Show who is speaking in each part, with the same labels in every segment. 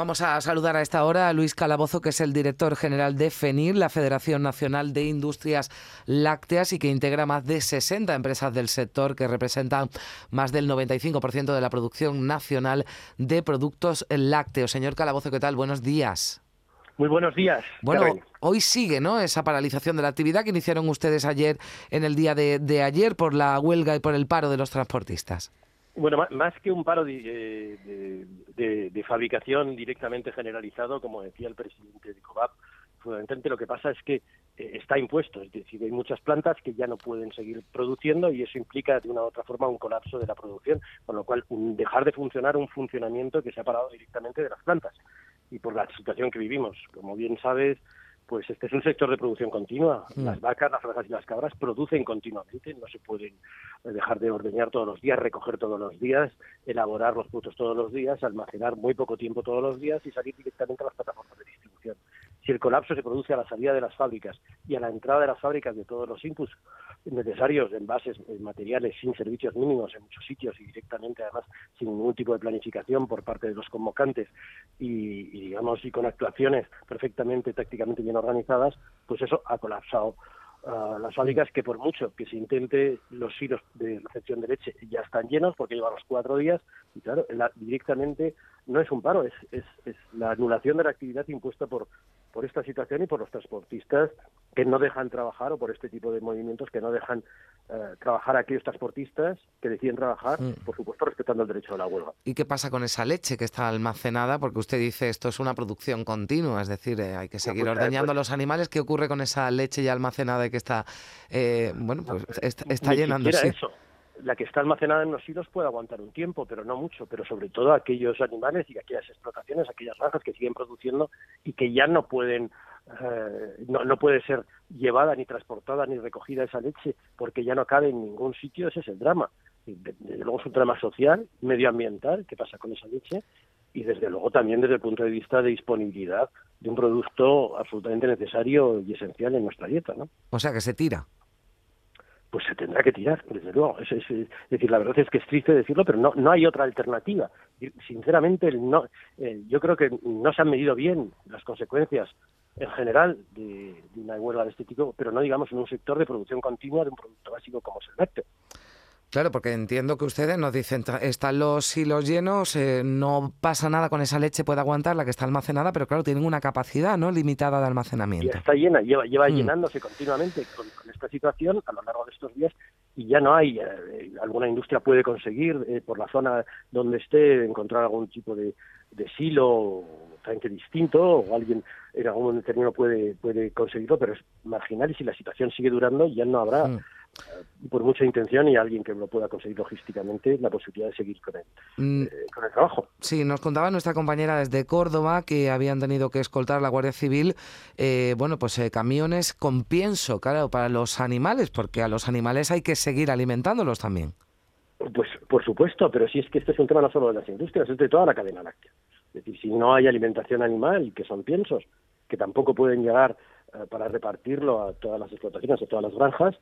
Speaker 1: Vamos a saludar a esta hora a Luis Calabozo, que es el director general de FENIR, la Federación Nacional de Industrias Lácteas, y que integra más de 60 empresas del sector que representan más del 95% de la producción nacional de productos lácteos. Señor Calabozo, ¿qué tal? Buenos días.
Speaker 2: Muy buenos días.
Speaker 1: Bueno, hoy sigue, ¿no? Esa paralización de la actividad que iniciaron ustedes ayer en el día de ayer por la huelga y por el paro de los transportistas.
Speaker 2: Bueno, más que un paro de, fabricación directamente generalizado, como decía el presidente de COVAP, fundamentalmente lo que pasa es que eh, está impuesto, es decir, hay muchas plantas que ya no pueden seguir produciendo y eso implica de una u otra forma un colapso de la producción, con lo cual dejar de funcionar un funcionamiento que se ha parado directamente de las plantas. Y por la situación que vivimos, como bien sabes, pues este es un sector de producción continua. Mm. Las vacas, las ovejas y las cabras producen continuamente, no se pueden dejar de ordeñar todos los días, recoger todos los días, elaborar los productos todos los días, almacenar muy poco tiempo todos los días y salir directamente a las plataformas de distribución. Si el colapso se produce a la salida de las fábricas y a la entrada de las fábricas de todos los inputs necesarios, envases, materiales, sin servicios mínimos en muchos sitios y directamente además sin ningún tipo de planificación por parte de los convocantes y, digamos y con actuaciones perfectamente tácticamente bien organizadas, pues eso ha colapsado las fábricas que por mucho que se intente los hilos de recepción de leche ya están llenos porque llevan los cuatro días y claro directamente no es un paro es, es, es la anulación de la actividad impuesta por por esta situación y por los transportistas que no dejan trabajar o por este tipo de movimientos que no dejan eh, trabajar a aquellos transportistas que deciden trabajar, mm. por supuesto, respetando el derecho de la huelga.
Speaker 1: ¿Y qué pasa con esa leche que está almacenada? Porque usted dice esto es una producción continua, es decir, eh, hay que seguir pues, ordeñando a pues los animales. ¿Qué ocurre con esa leche ya almacenada y que está, eh, bueno, pues está, está llenándose?
Speaker 2: Eso la que está almacenada en los hilos puede aguantar un tiempo, pero no mucho, pero sobre todo aquellos animales y aquellas explotaciones, aquellas granjas que siguen produciendo y que ya no pueden, eh, no, no puede ser llevada ni transportada ni recogida esa leche porque ya no cabe en ningún sitio, ese es el drama. desde luego es un drama social, medioambiental, qué pasa con esa leche, y desde luego también desde el punto de vista de disponibilidad de un producto absolutamente necesario y esencial en nuestra dieta, ¿no?
Speaker 1: O sea que se tira
Speaker 2: pues se tendrá que tirar, desde luego. Es, decir, la verdad es que es triste decirlo, pero no, no hay otra alternativa. Sinceramente, no, eh, yo creo que no se han medido bien las consecuencias en general de, una huelga de este tipo, pero no digamos en un sector de producción continua de un producto básico como es el lácteo.
Speaker 1: Claro, porque entiendo que ustedes nos dicen, están los hilos llenos, eh, no pasa nada con esa leche, puede aguantar la que está almacenada, pero claro, tienen una capacidad no limitada de almacenamiento.
Speaker 2: Ya está llena, lleva, lleva mm. llenándose continuamente con, esta situación a lo largo de estos días y ya no hay, eh, alguna industria puede conseguir eh, por la zona donde esté encontrar algún tipo de, de silo totalmente distinto o alguien en algún determinado puede, puede conseguirlo, pero es marginal y si la situación sigue durando ya no habrá... Mm por mucha intención y alguien que lo pueda conseguir logísticamente la posibilidad de seguir con el, mm. eh, con el trabajo.
Speaker 1: Sí, nos contaba nuestra compañera desde Córdoba que habían tenido que escoltar a la Guardia Civil, eh, bueno, pues eh, camiones con pienso, claro, para los animales, porque a los animales hay que seguir alimentándolos también.
Speaker 2: Pues por supuesto, pero si es que este es un tema no solo de las industrias, es de toda la cadena láctea. Es decir, si no hay alimentación animal, que son piensos, que tampoco pueden llegar para repartirlo a todas las explotaciones, a todas las granjas, eh,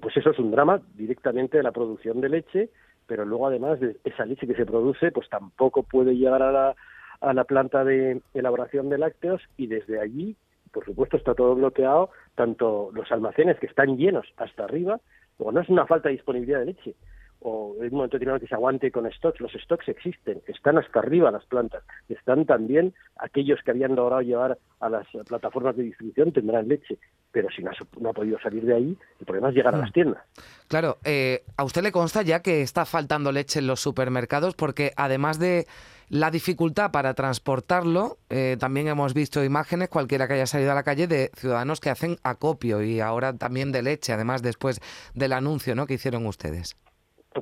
Speaker 2: pues eso es un drama directamente de la producción de leche, pero luego además de esa leche que se produce, pues tampoco puede llegar a la, a la planta de elaboración de lácteos y desde allí, por supuesto, está todo bloqueado, tanto los almacenes que están llenos hasta arriba, o no es una falta de disponibilidad de leche, o en un momento determinado que se aguante con stocks. Los stocks existen, están hasta arriba las plantas, están también aquellos que habían logrado llevar a las plataformas de distribución tendrán leche, pero si no, ha podido salir de ahí, el problema es llegar a las mm. tiendas.
Speaker 1: Claro, eh, a usted le consta ya que está faltando leche en los supermercados porque además de la dificultad para transportarlo, eh, también hemos visto imágenes, cualquiera que haya salido a la calle, de ciudadanos que hacen acopio y ahora también de leche, además después del anuncio ¿no? que hicieron ustedes.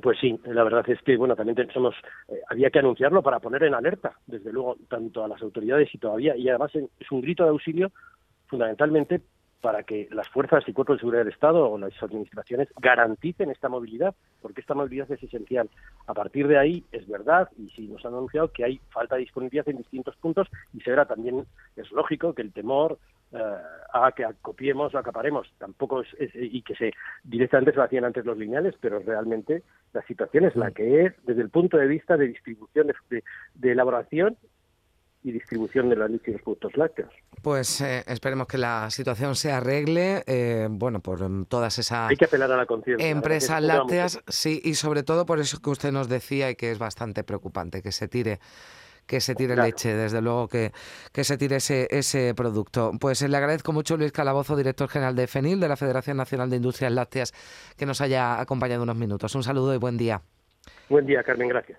Speaker 2: Pues sí, la verdad es que bueno también pensamos eh, había que anunciarlo para poner en alerta, desde luego, tanto a las autoridades y todavía y además es un grito de auxilio fundamentalmente para que las fuerzas y cuerpos de seguridad del Estado o las administraciones garanticen esta movilidad, porque esta movilidad es esencial. A partir de ahí, es verdad, y sí nos han anunciado que hay falta de disponibilidad en distintos puntos, y se verá también, es lógico que el temor eh, haga que acopiemos o acaparemos, tampoco es, y que se directamente se lo hacían antes los lineales, pero realmente la situación es la que es desde el punto de vista de distribución, de elaboración y distribución de la leche y los productos lácteos.
Speaker 1: Pues eh, esperemos que la situación se arregle, eh, bueno, por mm, todas esas
Speaker 2: Hay que apelar a la conciencia.
Speaker 1: empresas lácteas, sí, y sobre todo por eso que usted nos decía y que es bastante preocupante, que se tire que se tire leche, desde luego que, que se tire ese, ese producto. Pues le agradezco mucho Luis Calabozo, director general de FENIL, de la Federación Nacional de Industrias Lácteas, que nos haya acompañado unos minutos. Un saludo y buen día.
Speaker 2: Buen día, Carmen, gracias.